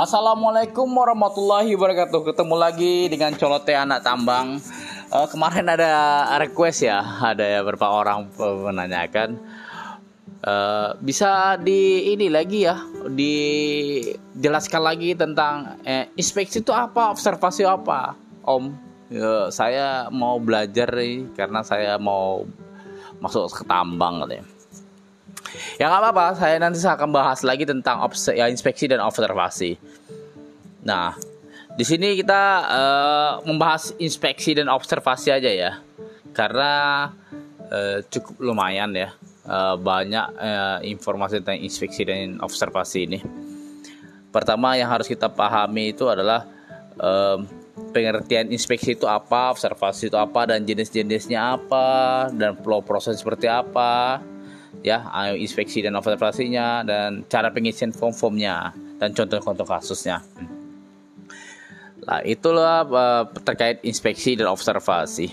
Assalamualaikum warahmatullahi wabarakatuh. Ketemu lagi dengan Colote anak tambang. Uh, kemarin ada request ya, ada ya beberapa orang menanyakan uh, bisa di ini lagi ya, dijelaskan lagi tentang eh, inspeksi itu apa, observasi apa, Om. Ya, saya mau belajar nih karena saya mau masuk ke tambang katanya. Ya nggak apa-apa, saya nanti akan bahas lagi tentang ya, inspeksi dan observasi. Nah, di sini kita uh, membahas inspeksi dan observasi aja ya, karena uh, cukup lumayan ya uh, banyak uh, informasi tentang inspeksi dan observasi ini. Pertama yang harus kita pahami itu adalah uh, pengertian inspeksi itu apa, observasi itu apa, dan jenis-jenisnya apa, dan flow proses seperti apa ya inspeksi dan observasinya dan cara pengisian form-formnya dan contoh-contoh kasusnya. Nah, itulah uh, terkait inspeksi dan observasi.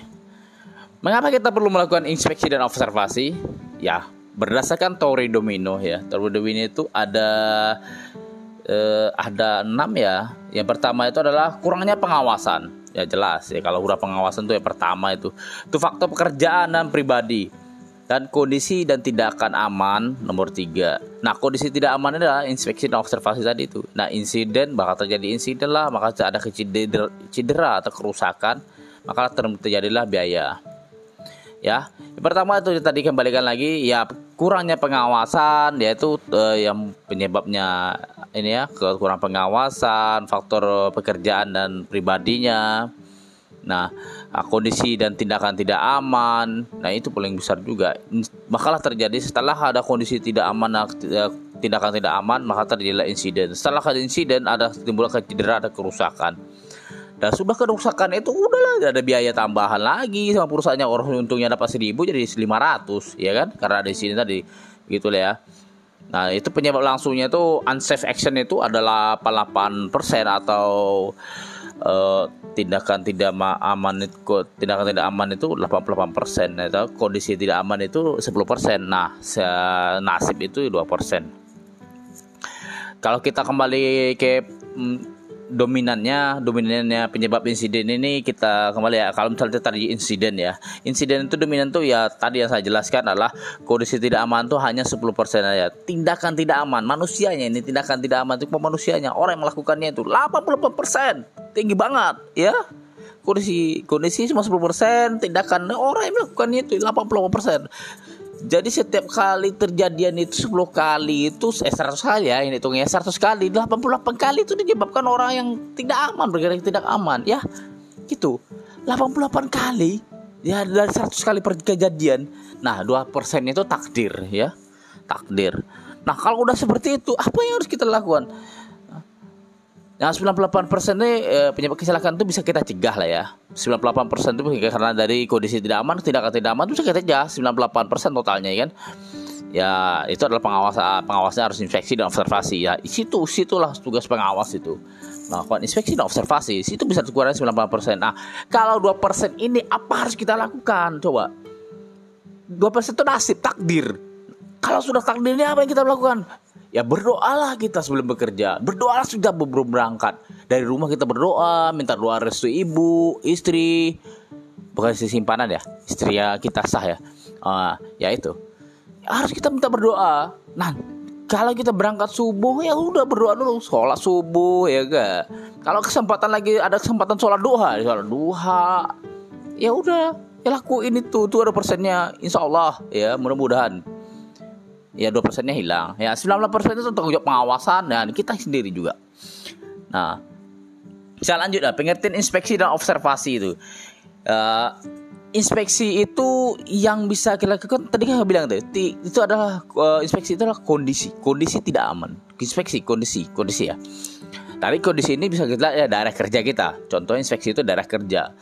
Mengapa kita perlu melakukan inspeksi dan observasi? Ya, berdasarkan teori domino ya. Teori domino itu ada uh, ada enam ya. Yang pertama itu adalah kurangnya pengawasan. Ya jelas ya kalau udah pengawasan itu yang pertama itu. Itu faktor pekerjaan dan pribadi dan kondisi dan tindakan aman nomor tiga. Nah kondisi tidak aman adalah inspeksi dan observasi tadi itu. Nah insiden bakal terjadi insiden lah, maka ada cedera, atau kerusakan, maka terjadilah biaya. Ya, yang pertama itu tadi kembalikan lagi ya kurangnya pengawasan yaitu eh, yang penyebabnya ini ya kurang pengawasan, faktor pekerjaan dan pribadinya Nah, ah, kondisi dan tindakan tidak aman, nah itu paling besar juga. Makalah terjadi setelah ada kondisi tidak aman, ah, tindakan tidak aman, maka terjadilah insiden. Setelah ada insiden, ada timbul cedera, ada kerusakan. Dan sudah kerusakan itu udahlah ada biaya tambahan lagi sama perusahaannya orang untungnya dapat 1000 jadi 500 ya kan karena ada sini tadi gitu lah ya. Nah, itu penyebab langsungnya itu unsafe action itu adalah 88% atau uh, tindakan tidak aman itu tindakan tidak aman itu 88 persen atau kondisi tidak aman itu 10 persen. Nah nasib itu 2 persen. Kalau kita kembali ke mm, dominannya dominannya penyebab insiden ini kita kembali ya. Kalau misalnya tadi insiden ya. Insiden itu dominan tuh ya tadi yang saya jelaskan adalah kondisi tidak aman tuh hanya 10% aja. Tindakan tidak aman manusianya ini tindakan tidak aman itu manusianya. Orang yang melakukannya itu 88% tinggi banget ya. Kondisi kondisi cuma 10% tindakan orang yang melakukannya itu 88% jadi setiap kali terjadian itu 10 kali itu eh 100 kali ya ini hitungnya. 100 kali 88 kali itu disebabkan orang yang tidak aman bergerak tidak aman ya. Gitu. 88 kali ya dari 100 kali kejadian. Nah 2% itu takdir ya. Takdir. Nah kalau udah seperti itu apa yang harus kita lakukan Yang 98% ini eh, penyebab kecelakaan itu bisa kita cegah lah ya. 98% itu karena dari kondisi tidak aman, tidak tidak aman itu bisa kita cegah 98% totalnya ya kan. Ya, itu adalah pengawasan pengawasnya harus inspeksi dan observasi ya. Di situ situlah tugas pengawas itu. Melakukan inspeksi dan observasi, situ bisa dikurangi 98%. Nah, kalau 2% ini apa harus kita lakukan? Coba. 2% itu nasib, takdir. Kalau sudah takdirnya apa yang kita lakukan? Ya berdoalah kita sebelum bekerja. Berdoalah sudah belum berangkat. Dari rumah kita berdoa minta doa restu ibu istri. Bukan istri simpanan ya istri ya kita sah ya. Uh, ya itu. Harus kita minta berdoa. Nah kalau kita berangkat subuh ya udah berdoa dulu. Sholat subuh ya ga kalau kesempatan lagi ada kesempatan sholat duha sholat duha. Ya udah ya lakuin itu. Tuh ada persennya insya Allah. Ya mudah-mudahan ya dua persennya hilang. Ya 90 persen itu tanggung jawab pengawasan dan kita sendiri juga. Nah bisa lanjut lah pengertian inspeksi dan observasi itu. Uh, inspeksi itu yang bisa kita lakukan tadi kan bilang tuh itu adalah uh, inspeksi itu adalah kondisi. Kondisi tidak aman. Inspeksi kondisi kondisi ya. Tadi kondisi ini bisa kita ya daerah kerja kita. Contoh inspeksi itu daerah kerja.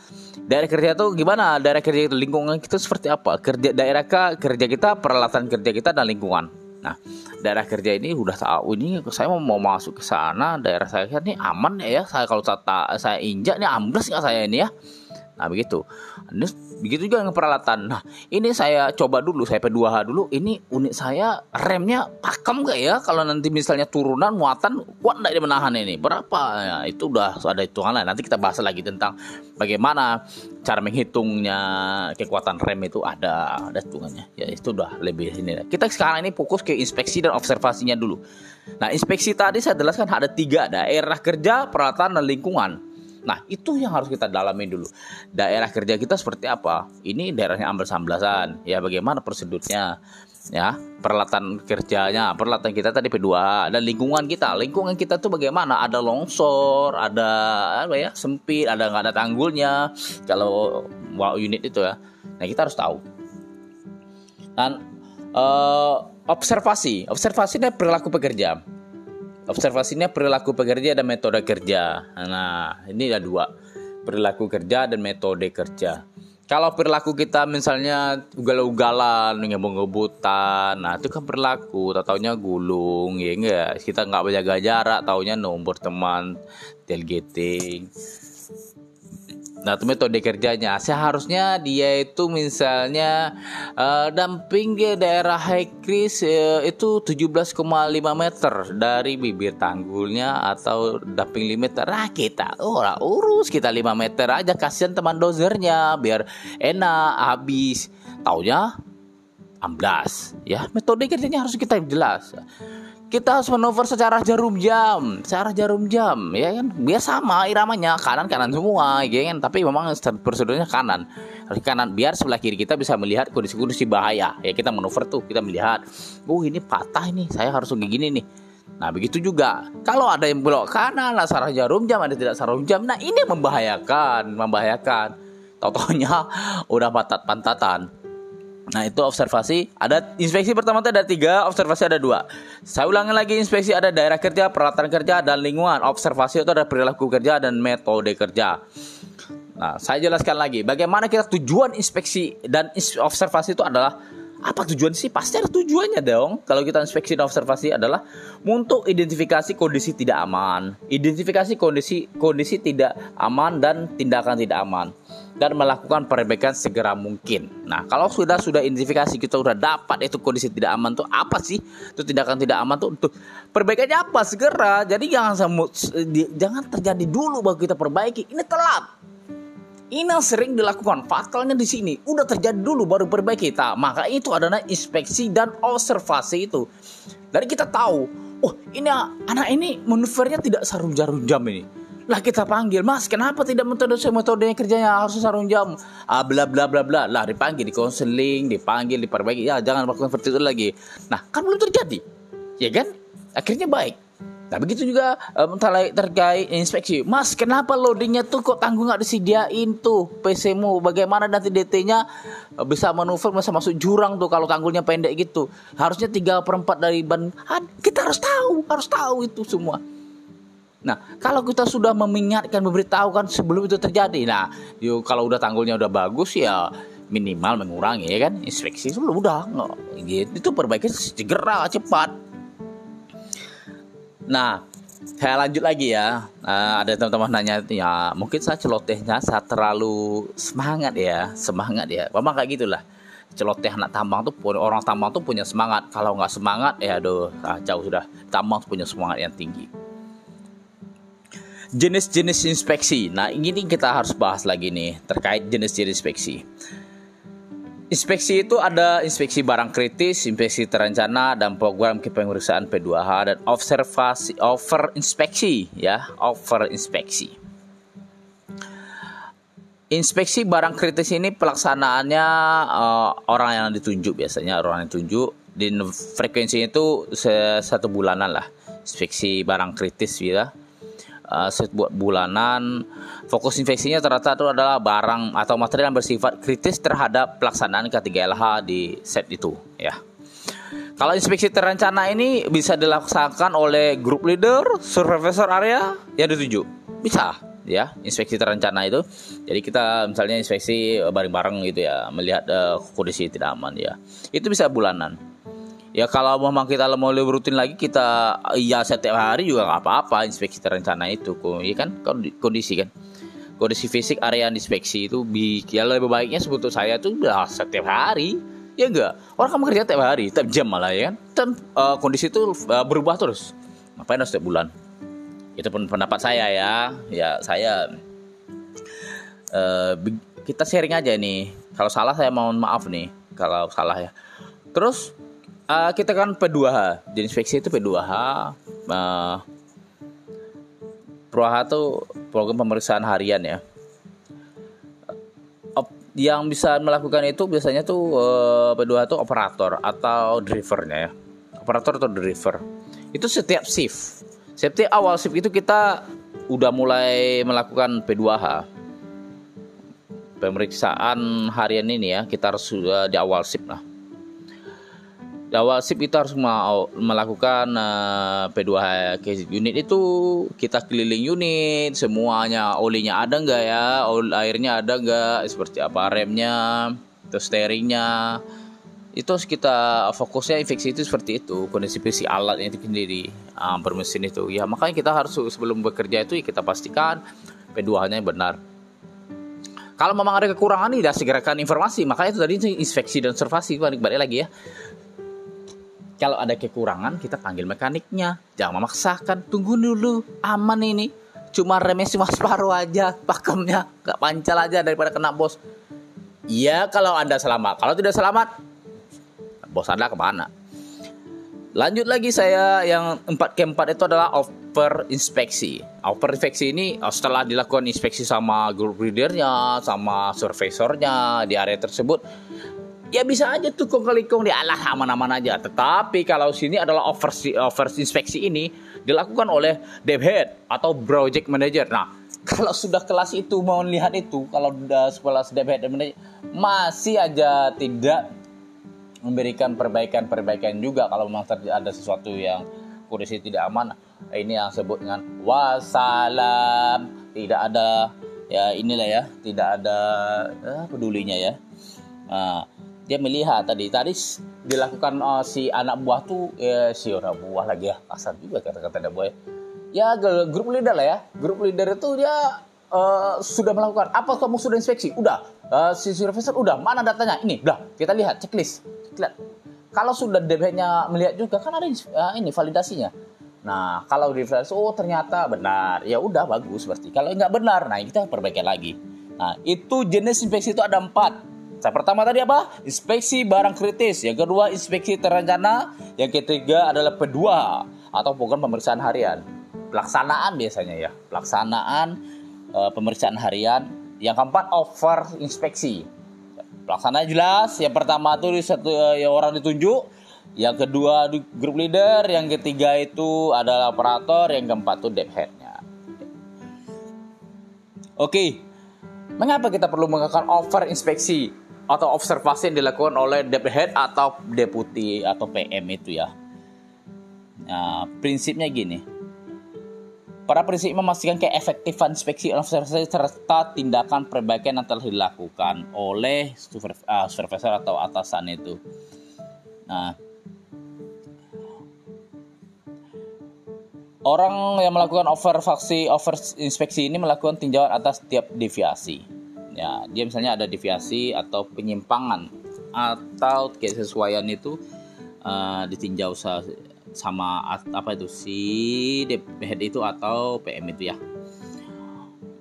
Daerah kerja itu gimana? Daerah kerja itu lingkungan kita seperti apa? Kerja daerah kerja kita, peralatan kerja kita dan lingkungan. Nah, daerah kerja ini udah tahu ini saya mau, mau masuk ke sana, daerah saya ini aman ya. Saya kalau saya, saya injak ini ambles nggak saya ini ya? Nah begitu. Ini begitu juga dengan peralatan. Nah ini saya coba dulu, saya P2H dulu. Ini unit saya remnya pakem gak ya? Kalau nanti misalnya turunan muatan kuat nggak dia menahan ini? Berapa? Ya, itu udah ada hitungan lah. Nanti kita bahas lagi tentang bagaimana cara menghitungnya kekuatan rem itu ada ada hitungannya. Ya itu udah lebih ini. Kita sekarang ini fokus ke inspeksi dan observasinya dulu. Nah inspeksi tadi saya jelaskan ada tiga daerah kerja, peralatan dan lingkungan. Nah, itu yang harus kita dalami dulu. Daerah kerja kita seperti apa? Ini daerahnya ambil sambelasan. Ya, bagaimana prosedurnya? Ya, peralatan kerjanya, peralatan kita tadi P2 dan lingkungan kita. Lingkungan kita tuh bagaimana? Ada longsor, ada apa ya? Sempit, ada nggak ada tanggulnya. Kalau wow unit itu ya. Nah, kita harus tahu. Dan uh, observasi, observasi dan perilaku pekerja Observasinya perilaku pekerja dan metode kerja. Nah, ini ada dua. Perilaku kerja dan metode kerja. Kalau perilaku kita misalnya ugal-ugalan, ngebut-ngebutan, nah itu kan perilaku, tak taunya gulung, ya enggak, kita nggak menjaga jarak, taunya nomor teman, tailgating. Nah, itu metode kerjanya. Seharusnya dia itu misalnya uh, damping ke daerah high crease uh, itu 17,5 meter dari bibir tanggulnya atau damping limiter. Nah, kita oh, urus kita 5 meter aja kasihan teman dozernya biar enak habis. Taunya amblas ya metode kerjanya harus kita jelas kita harus manuver secara jarum jam, secara jarum jam, ya kan? Biar sama iramanya kanan kanan semua, ya kan? Tapi memang prosedurnya kanan, harus kanan. Biar sebelah kiri kita bisa melihat kondisi-kondisi bahaya. Ya kita manuver tuh, kita melihat, oh ini patah ini, saya harus kayak gini nih. Nah begitu juga kalau ada yang belok kanan lah sarah jarum jam, ada tidak jarum jam. Nah ini membahayakan, membahayakan. Totonya udah patat pantatan. Nah itu observasi ada inspeksi pertama itu ada tiga observasi ada dua. Saya ulangi lagi inspeksi ada daerah kerja peralatan kerja dan lingkungan. Observasi itu ada perilaku kerja dan metode kerja. Nah saya jelaskan lagi bagaimana kita tujuan inspeksi dan observasi itu adalah apa tujuan sih? Pasti ada tujuannya dong. Kalau kita inspeksi dan observasi adalah untuk identifikasi kondisi tidak aman, identifikasi kondisi kondisi tidak aman dan tindakan tidak aman dan melakukan perbaikan segera mungkin. Nah, kalau sudah sudah identifikasi kita sudah dapat itu kondisi tidak aman tuh apa sih? Itu tindakan tidak aman tuh untuk perbaikannya apa segera. Jadi jangan jangan terjadi dulu baru kita perbaiki. Ini telat. Ini yang sering dilakukan. Fatalnya di sini udah terjadi dulu baru perbaiki. Nah, maka itu adalah inspeksi dan observasi itu. Dari kita tahu, oh ini anak ini manuvernya tidak sarung jarum jam ini lah kita panggil, Mas, kenapa tidak metode metodenya kerjanya harus sarung jam? Ah, bla bla bla bla. Lah dipanggil, di konseling, dipanggil, diperbaiki. Ya, jangan melakukan seperti itu lagi. Nah, kan belum terjadi. Ya kan? Akhirnya baik. Nah begitu juga um, terkait inspeksi Mas kenapa loadingnya tuh kok tanggung nggak disediain tuh PCmu Bagaimana nanti DT-nya uh, bisa manuver bisa masuk jurang tuh kalau tanggulnya pendek gitu Harusnya tiga perempat dari ban Kita harus tahu harus tahu itu semua Nah, kalau kita sudah mengingatkan, memberitahukan sebelum itu terjadi, nah, yuk kalau udah tanggulnya udah bagus ya minimal mengurangi ya kan, inspeksi itu udah nggak, gitu, itu perbaiki segera cepat. Nah, saya lanjut lagi ya. Nah, ada teman-teman nanya ya, mungkin saya celotehnya saya terlalu semangat ya, semangat ya. Memang kayak gitulah celoteh anak tambang tuh orang tambang tuh punya semangat kalau nggak semangat ya aduh jauh sudah tambang punya semangat yang tinggi jenis-jenis inspeksi. Nah, ini kita harus bahas lagi nih terkait jenis-jenis inspeksi. Inspeksi itu ada inspeksi barang kritis, inspeksi terencana, dan program kepemeriksaan P2H dan observasi over inspeksi ya, over inspeksi. Inspeksi barang kritis ini pelaksanaannya uh, orang yang ditunjuk biasanya orang yang ditunjuk di frekuensinya itu satu bulanan lah inspeksi barang kritis ya uh, set buat bulanan. Fokus infeksinya ternyata itu adalah barang atau material yang bersifat kritis terhadap pelaksanaan K3LH di set itu ya. Kalau inspeksi terencana ini bisa dilaksanakan oleh grup leader, supervisor area yang ditunjuk. Bisa ya, inspeksi terencana itu. Jadi kita misalnya inspeksi bareng-bareng gitu ya, melihat uh, kondisi tidak aman ya. Itu bisa bulanan ya kalau memang kita mau lebih rutin lagi kita ya setiap hari juga nggak apa-apa inspeksi terencana itu ya kan? Kondisi kan? Kondisi fisik area inspeksi itu ya lebih baiknya sebetulnya saya tuh udah setiap hari ya enggak orang kamu kerja tiap hari tiap jam malah ya kan? Dan uh, kondisi itu uh, berubah terus. Ngapain harus setiap bulan? Itu pun pendapat saya ya. Ya saya uh, kita sharing aja nih. Kalau salah saya mohon maaf nih kalau salah ya. Terus uh, kita kan P2H jenis inspeksi itu P2H uh, P2H itu program pemeriksaan harian ya. Yang bisa melakukan itu biasanya tuh uh, P2H itu operator atau drivernya ya. Operator atau driver. Itu setiap shift. Setiap awal shift itu kita udah mulai melakukan P2H pemeriksaan harian ini ya kita harus sudah di awal shift lah di awal sip kita harus melakukan uh, P2 case unit itu. Kita keliling unit semuanya olinya ada nggak ya? Ol airnya ada nggak? Seperti apa remnya? Terus steeringnya? Itu kita fokusnya infeksi itu seperti itu kondisi fisik alatnya itu sendiri uh, bermesin itu. Ya makanya kita harus sebelum bekerja itu ya kita pastikan P2 nya benar. Kalau memang ada kekurangan nih, dah segerakan informasi. Makanya itu tadi inspeksi dan observasi balik balik lagi ya kalau ada kekurangan kita panggil mekaniknya. Jangan memaksakan. Tunggu dulu. Aman ini. Cuma remnya cuma separuh aja. Pakemnya nggak pancal aja daripada kena bos. Iya kalau anda selamat. Kalau tidak selamat bos anda ke mana? Lanjut lagi saya yang empat keempat itu adalah over inspeksi. Over inspeksi ini oh, setelah dilakukan inspeksi sama group leadernya sama surveyornya di area tersebut ya bisa aja tuh kong kali kong di Allah aman-aman aja. Tetapi kalau sini adalah over over inspeksi ini dilakukan oleh dev head atau project manager. Nah, kalau sudah kelas itu mau lihat itu, kalau sudah sekolah dev head manager masih aja tidak memberikan perbaikan-perbaikan juga kalau memang ada sesuatu yang kondisi tidak aman. Ini yang sebut dengan wasalam, tidak ada ya inilah ya, tidak ada eh, pedulinya ya. Nah, dia melihat tadi tadi dilakukan uh, si anak buah tuh ya, si orang buah lagi ya kasar juga kata-kata anak buah ya. ya grup leader lah ya grup leader itu dia uh, sudah melakukan apa kamu sudah inspeksi? Udah. Uh, si supervisor udah mana datanya? Ini udah kita lihat checklist. Lihat. Kalau sudah DP-nya melihat juga kan ada uh, ini validasinya. Nah kalau di oh ternyata benar. Ya udah bagus berarti. Kalau nggak benar nah kita perbaikan lagi. Nah itu jenis inspeksi itu ada empat yang pertama tadi apa? Inspeksi barang kritis. Yang kedua, inspeksi terencana. Yang ketiga adalah P2 atau program pemeriksaan harian. Pelaksanaan biasanya ya. Pelaksanaan e, pemeriksaan harian. Yang keempat, over inspeksi. Pelaksanaan jelas. Yang pertama itu satu ya, orang ditunjuk. Yang kedua di grup leader, yang ketiga itu adalah operator, yang keempat itu dev headnya. Oke, mengapa kita perlu menggunakan over inspeksi? Atau observasi yang dilakukan oleh deputy head atau deputi atau PM itu ya. Nah, prinsipnya gini. Para prinsip memastikan keefektifan inspeksi observasi serta tindakan perbaikan yang telah dilakukan oleh ah, supervisor atau atasan itu. Nah, orang yang melakukan over over inspeksi ini melakukan tinjauan atas setiap deviasi ya dia misalnya ada deviasi atau penyimpangan atau kesesuaian itu uh, ditinjau sama apa itu si head itu atau PM itu ya.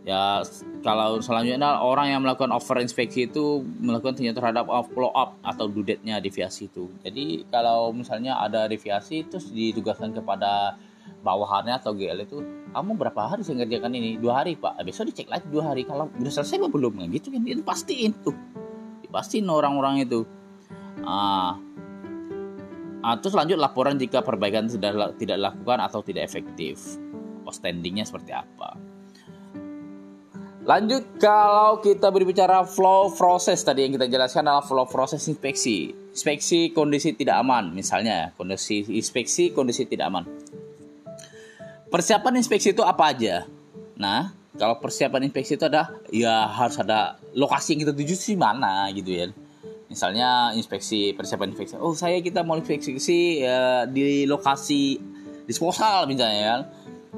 Ya kalau selanjutnya orang yang melakukan over inspeksi itu melakukan tinjauan terhadap follow up atau dudetnya deviasi itu. Jadi kalau misalnya ada deviasi terus ditugaskan kepada bawahannya atau GL itu kamu berapa hari saya ngerjakan ini? Dua hari pak. Besok dicek lagi dua hari. Kalau udah selesai apa belum. Nah, gitu kan. Itu pastiin tuh. Pastiin orang-orang itu. Ah, ah terus lanjut laporan jika perbaikan sudah tidak dilakukan atau tidak efektif. Standingnya seperti apa? Lanjut kalau kita berbicara flow proses tadi yang kita jelaskan adalah flow proses inspeksi. Inspeksi kondisi tidak aman misalnya. Kondisi inspeksi kondisi tidak aman. Persiapan inspeksi itu apa aja? Nah, kalau persiapan inspeksi itu ada ya harus ada lokasi yang kita tuju sih mana gitu ya. Misalnya inspeksi persiapan inspeksi. Oh, saya kita mau inspeksi ya, di lokasi disposal misalnya ya.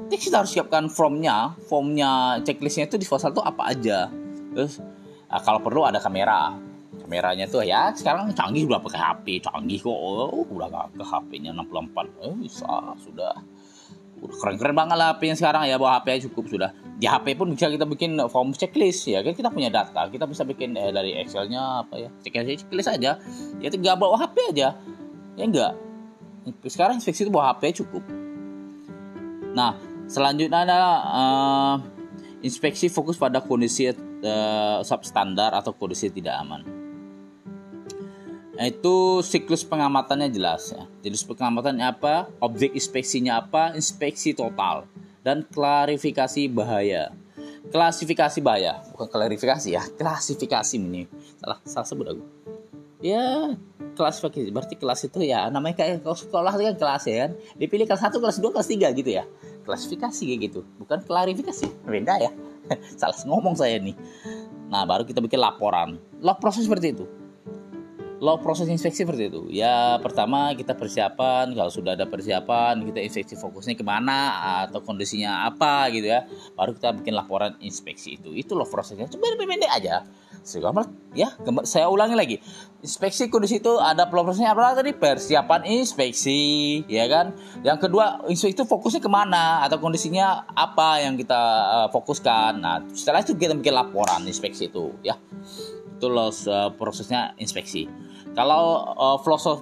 kita harus siapkan formnya formnya checklistnya itu di disposal itu apa aja terus nah, kalau perlu ada kamera kameranya tuh ya sekarang canggih udah pakai HP canggih kok oh, udah ke HP-nya 64 eh, bisa sudah udah keren-keren banget lah HP yang sekarang ya bawa HP cukup sudah. Di HP pun bisa kita bikin form checklist ya kan kita punya data. Kita bisa bikin eh, dari Excelnya apa ya checklist checklist aja. Ya tinggal bawa HP aja ya enggak? Sekarang inspeksi itu bawa HP cukup. Nah Selanjutnya ada uh, inspeksi fokus pada kondisi uh, substandar atau kondisi tidak aman. Nah, itu siklus pengamatannya jelas ya. Siklus pengamatannya apa? Objek inspeksinya apa? Inspeksi total dan klarifikasi bahaya. Klasifikasi bahaya, bukan klarifikasi ya, klasifikasi ini. Salah salah sebut aku. Ya, klasifikasi berarti kelas itu ya namanya kayak sekolah kan kelas ya kan. Dipilih kelas 1, kelas 2, kelas 3 gitu ya klasifikasi kayak gitu bukan klarifikasi beda ya salah ngomong saya nih nah baru kita bikin laporan proses seperti itu lo proses inspeksi seperti itu. Ya pertama kita persiapan kalau sudah ada persiapan kita inspeksi fokusnya ke mana atau kondisinya apa gitu ya. Baru kita bikin laporan inspeksi itu. Itu lo prosesnya. Coba pendek aja. Segambar, ya saya ulangi lagi. Inspeksi kondisi itu ada prosesnya apa tadi? Persiapan inspeksi ya kan? Yang kedua inspeksi itu fokusnya ke mana atau kondisinya apa yang kita uh, fokuskan. Nah setelah itu kita bikin laporan inspeksi itu ya. Itu loh uh, prosesnya inspeksi kalau uh,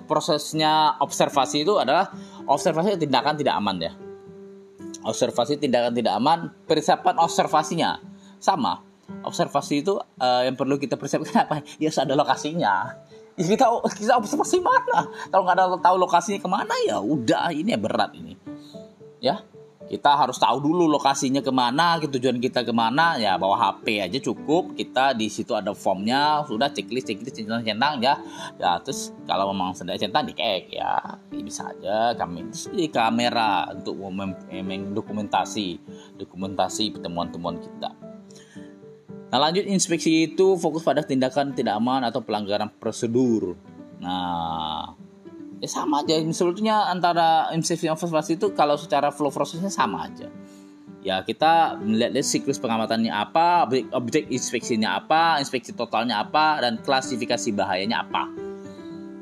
prosesnya observasi itu adalah observasi tindakan tidak aman ya observasi tindakan tidak aman persiapan observasinya sama observasi itu uh, yang perlu kita persiapkan apa? Ya ada lokasinya. Ya, kita kita observasi mana? Kalau nggak ada tahu lokasinya ke mana ya udah ini berat ini. Ya kita harus tahu dulu lokasinya ke mana, tujuan kita ke mana, ya bawa HP aja cukup. Kita di situ ada formnya, sudah checklist, checklist, centang, centang ya. Ya terus kalau memang sedang centang dikek ya, bisa aja kami terus di kamera untuk mendokumentasi, dokumentasi pertemuan-temuan kita. Nah lanjut inspeksi itu fokus pada tindakan tidak aman atau pelanggaran prosedur. Nah ya sama aja. Sebetulnya antara inspeksi dan observasi itu kalau secara flow prosesnya sama aja. Ya kita melihat siklus pengamatannya apa, objek, objek inspeksinya apa, inspeksi totalnya apa, dan klasifikasi bahayanya apa.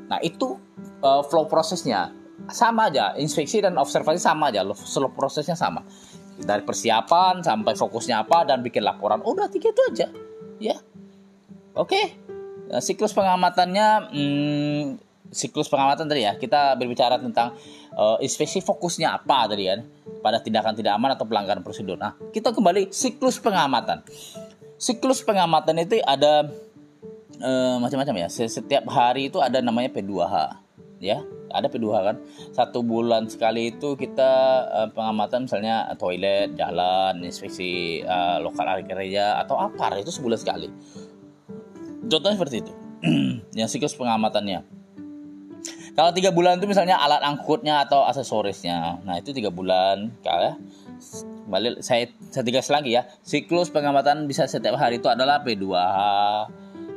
Nah itu uh, flow prosesnya. Sama aja, inspeksi dan observasi sama aja, flow prosesnya sama. Dari persiapan sampai fokusnya apa dan bikin laporan. Udah tiga itu aja. Ya. Oke. Nah, siklus pengamatannya hmm, siklus pengamatan tadi ya. Kita berbicara tentang uh, inspeksi fokusnya apa tadi kan. Pada tindakan tidak aman atau pelanggaran prosedur. Nah kita kembali siklus pengamatan. Siklus pengamatan itu ada uh, macam-macam ya. Setiap hari itu ada namanya P2H ya. Ada P2H kan. Satu bulan sekali itu kita uh, pengamatan misalnya toilet jalan inspeksi uh, lokal gereja atau apa. Itu sebulan sekali. Contohnya seperti itu. Yang siklus pengamatannya kalau tiga bulan itu misalnya alat angkutnya atau aksesorisnya. Nah itu tiga bulan kalau balik saya saya tegas lagi ya. Siklus pengamatan bisa setiap hari itu adalah P2H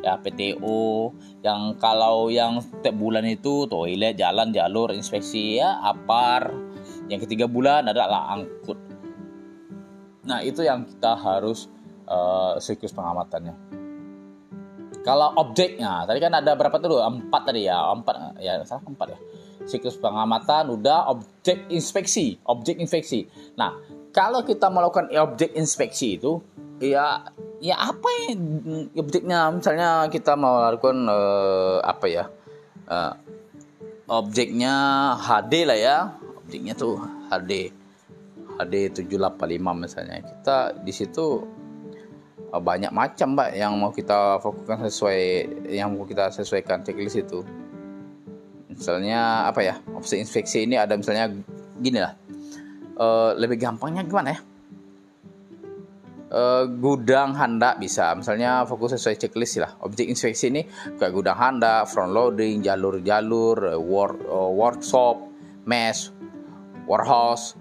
ya PTO yang kalau yang setiap bulan itu toilet jalan jalur inspeksi ya apar. Yang ketiga bulan adalah angkut. Nah itu yang kita harus uh, siklus pengamatannya kalau objeknya tadi kan ada berapa tuh? Empat tadi ya empat. Ya salah empat ya. Siklus pengamatan udah objek inspeksi objek inspeksi. Nah kalau kita melakukan objek inspeksi itu ya ya apa ya objeknya? Misalnya kita mau lakukan uh, apa ya? Uh, objeknya HD lah ya. Objeknya tuh HD HD 785 misalnya. Kita di situ banyak macam mbak yang mau kita fokuskan sesuai yang mau kita sesuaikan checklist itu. Misalnya apa ya opsi inspeksi ini ada misalnya gini lah. Uh, lebih gampangnya gimana ya? Uh, gudang handak bisa. Misalnya fokus sesuai checklist lah. Objek inspeksi ini kayak gudang handak front loading jalur-jalur work, uh, workshop mesh warehouse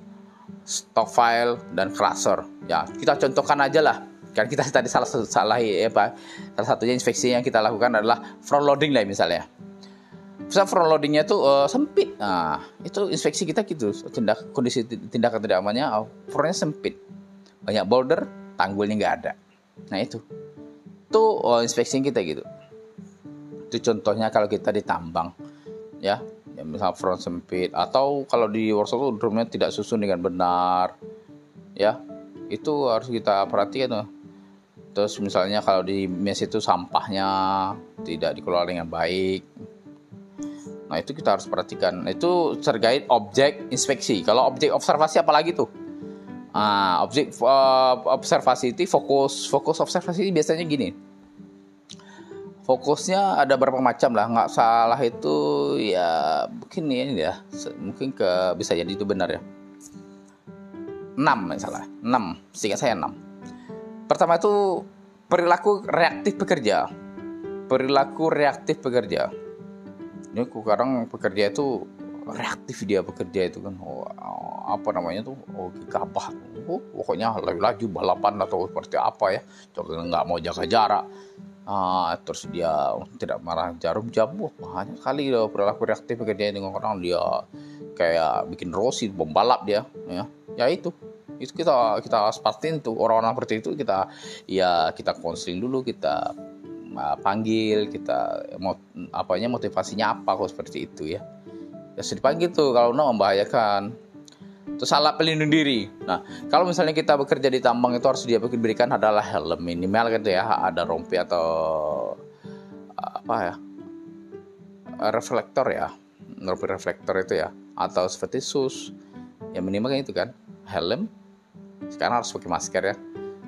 stock file dan cluster. Ya kita contohkan aja lah kan kita tadi salah salah ya pak salah satunya inspeksi yang kita lakukan adalah front loading lah misalnya. Bisa front loadingnya tuh uh, sempit. Nah itu inspeksi kita gitu. Tindak kondisi tindakan tidak amannya uh, frontnya sempit. Banyak boulder tanggulnya nggak ada. Nah itu. Tuh uh, inspeksi kita gitu. Itu contohnya kalau kita ditambang ya, ya misal front sempit. Atau kalau di workshop tuh drumnya tidak susun dengan benar ya. Itu harus kita perhatikan tuh terus misalnya kalau di mes itu sampahnya tidak dikelola dengan baik. Nah itu kita harus perhatikan. Itu terkait objek inspeksi. Kalau objek observasi apalagi tuh? Nah, objek uh, observasi itu fokus fokus observasi ini biasanya gini. Fokusnya ada berapa macam lah. Nggak salah itu ya mungkin ini ya. Mungkin ke bisa jadi itu benar ya. 6 misalnya. 6 sehingga saya 6 Pertama itu perilaku reaktif pekerja. Perilaku reaktif pekerja. Ini sekarang pekerja itu reaktif dia bekerja itu kan. Oh, apa namanya tuh? Oh gigabah oh, pokoknya laju-laju balapan atau seperti apa ya. Coba nggak mau jaga jarak. Ah, terus dia tidak marah jarum jam. Wah banyak kali loh perilaku reaktif pekerja dengan orang. Dia kayak bikin rosi pembalap dia ya. Ya itu itu kita kita pastiin tuh orang-orang seperti itu kita ya kita konseling dulu kita uh, panggil kita mau apanya motivasinya apa kok seperti itu ya. Ya dipanggil tuh kalau no membahayakan. Terus alat pelindung diri. Nah kalau misalnya kita bekerja di tambang itu harus dia diberikan adalah helm minimal gitu ya ada rompi atau apa ya reflektor ya rompi reflektor itu ya atau seperti sus. Ya minimal itu kan helm sekarang harus pakai masker ya.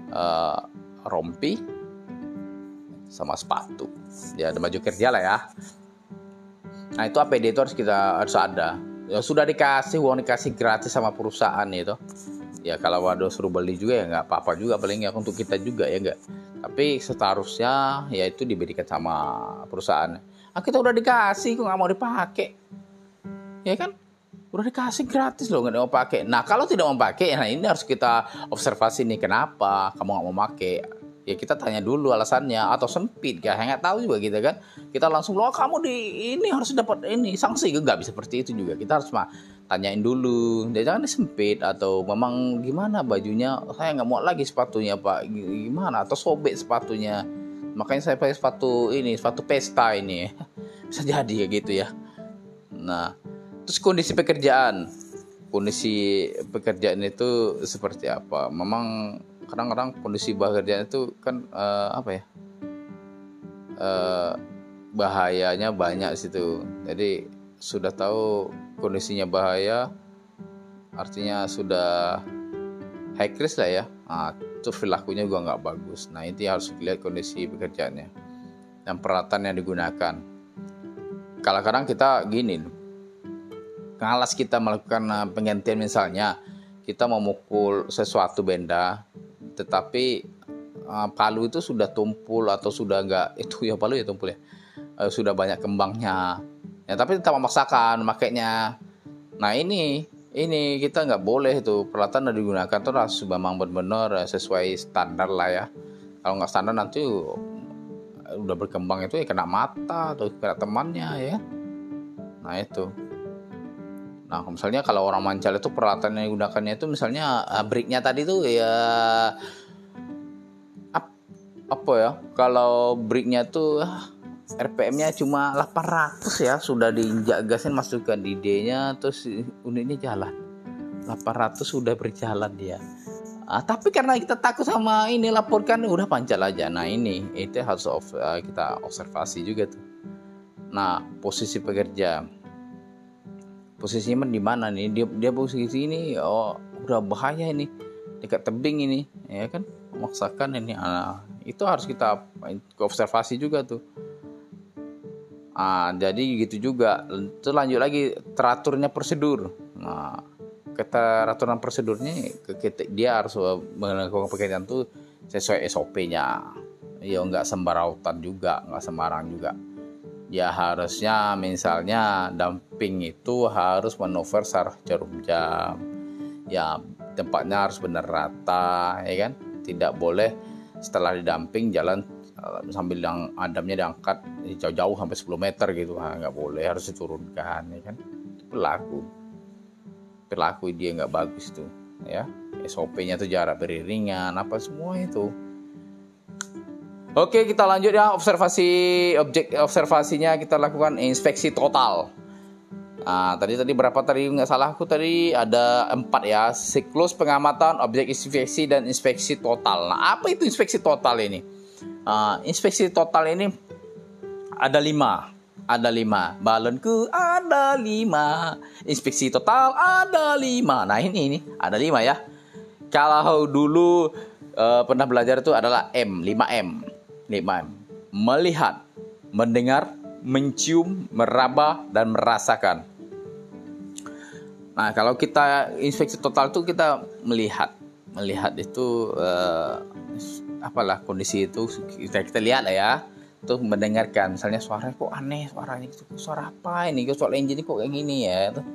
Uh, rompi sama sepatu. Ya ada baju kerja lah ya. Nah itu APD itu harus kita harus ada. Ya sudah dikasih uang dikasih gratis sama perusahaan itu. Ya kalau waduh suruh beli juga ya nggak apa-apa juga paling ya untuk kita juga ya enggak tapi seharusnya ya itu diberikan sama perusahaan. Ah kita udah dikasih kok nggak mau dipakai? Ya kan udah dikasih gratis loh nggak mau pakai. Nah kalau tidak mau pakai nah ini harus kita observasi nih kenapa kamu nggak mau pakai? Ya kita tanya dulu alasannya atau sempit ya nggak tahu juga gitu kan. Kita langsung loh kamu di ini harus dapat ini sanksi nggak bisa seperti itu juga. Kita harus mah tanyain dulu. Dia jangan sempit atau memang gimana bajunya? Saya nggak mau lagi sepatunya pak. Gimana? Atau sobek sepatunya. Makanya saya pakai sepatu ini sepatu pesta ini. Bisa jadi ya gitu ya. Nah Terus kondisi pekerjaan. Kondisi pekerjaan itu seperti apa? Memang kadang-kadang kondisi pekerjaan itu kan uh, apa ya? Uh, bahayanya banyak situ. Jadi sudah tahu kondisinya bahaya, artinya sudah high risk lah ya. Nah, itu perilakunya juga nggak bagus. Nah itu harus dilihat kondisi pekerjaannya dan peralatan yang digunakan. Kalau kadang kita gini, ngalas kita melakukan uh, penggantian misalnya kita memukul sesuatu benda tetapi uh, palu itu sudah tumpul atau sudah enggak itu ya palu ya tumpul ya uh, sudah banyak kembangnya. Ya tapi tetap memaksakan makainya. Nah ini ini kita nggak boleh itu peralatan yang digunakan itu harus memang benar-benar sesuai standar lah ya. Kalau nggak standar nanti udah berkembang itu ya kena mata atau kena temannya ya. Nah itu Nah, misalnya kalau orang mancal itu peralatan yang digunakannya itu misalnya uh, bricknya tadi tuh ya ap, apa ya? Kalau bricknya tuh uh, RPM-nya cuma 800 ya, sudah diinjak gasin masukkan di D-nya terus unitnya jalan. 800 sudah berjalan dia. Uh, tapi karena kita takut sama ini laporkan udah pancal aja. Nah, ini itu harus of, uh, kita observasi juga tuh. Nah, posisi pekerja posisinya di mana nih? Dia dia posisi ini oh udah bahaya ini. Dekat tebing ini ya kan? Memaksakan ini. Ah, itu harus kita observasi juga tuh. Ah jadi gitu juga. Itu lanjut lagi teraturnya prosedur. Nah keteraturan prosedurnya dia harus melakukan pekerjaan tuh sesuai SOP-nya ya nggak sembarautan juga nggak sembarang juga ya harusnya misalnya dumping itu harus manuver saraf jarum jam. Ya tempatnya harus benar rata ya kan? Tidak boleh setelah didamping jalan sambil yang adamnya diangkat jauh-jauh sampai 10 meter gitu. Nggak boleh harus diturunkan ya kan? Pelaku perilaku dia nggak bagus tuh ya. SOP-nya tuh jarak beriringan apa semua itu Oke kita lanjut ya. Observasi objek observasinya kita lakukan inspeksi total. Nah, tadi tadi berapa? Tadi nggak salah aku tadi ada empat ya. Siklus pengamatan objek inspeksi dan inspeksi total. Nah apa itu inspeksi total ini? Uh, inspeksi total ini ada lima. Ada lima. Balonku ada lima. Inspeksi total ada lima. Nah ini ini. Ada lima ya. Kalau dulu uh, pernah belajar itu adalah M 5 M 5 M melihat mendengar mencium meraba dan merasakan. Nah kalau kita inspeksi total itu kita melihat. Melihat itu uh, apalah kondisi itu kita kita lihat lah ya. Tuh mendengarkan. Misalnya suara kok aneh suaranya itu suara apa ini? Kok suara engine kok kayak gini ya tuh.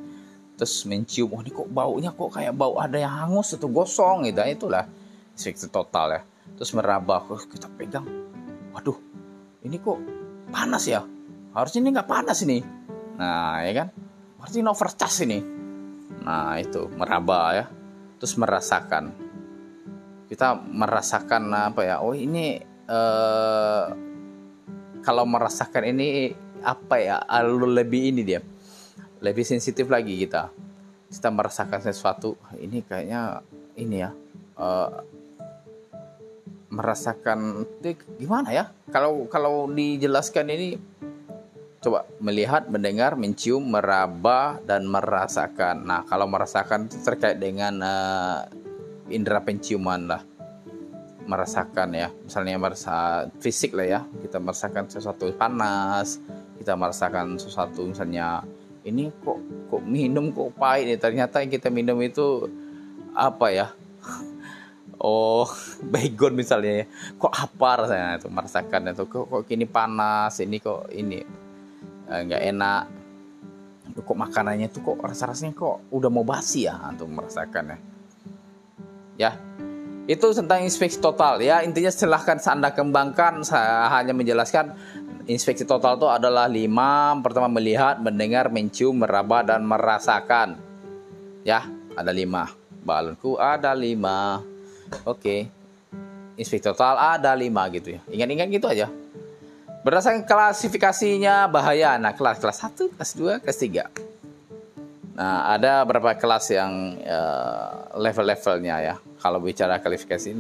terus mencium oh ini kok baunya kok kayak bau ada yang hangus itu gosong? Gitu itulah inspeksi total ya. Terus meraba kok kita pegang waduh ini kok panas ya? Harusnya ini nggak panas ini. Nah ya kan? Berarti ini overcharge ini. Nah itu meraba ya. Terus merasakan. Kita merasakan apa ya? Oh ini eh, kalau merasakan ini apa ya? Lebih ini dia. Lebih sensitif lagi kita. Kita merasakan sesuatu ini kayaknya ini ya uh, merasakan gimana ya? Kalau kalau dijelaskan ini coba melihat mendengar mencium meraba dan merasakan. Nah kalau merasakan itu terkait dengan uh, indera penciuman lah. Merasakan ya misalnya merasa fisik lah ya. Kita merasakan sesuatu panas kita merasakan sesuatu misalnya ini kok kok minum kok pahit nih? Ternyata yang kita minum itu apa ya oh baygon misalnya ya kok apa rasanya itu merasakan itu kok kok kini panas ini kok ini eh, nggak eh, enak kok makanannya itu kok rasa rasanya kok udah mau basi ya untuk merasakan ya ya itu tentang inspeksi total ya. Intinya silahkan Anda kembangkan. Saya hanya menjelaskan inspeksi total itu adalah lima. Pertama melihat, mendengar, mencium, meraba dan merasakan. Ya, ada lima. Balonku ada lima. Oke. Inspeksi total ada lima gitu ya. Ingat-ingat gitu aja. Berdasarkan klasifikasinya bahaya. Nah, kelas kelas 1, kelas 2, kelas 3. Nah, ada beberapa kelas yang uh, level-levelnya ya kalau bicara kualifikasi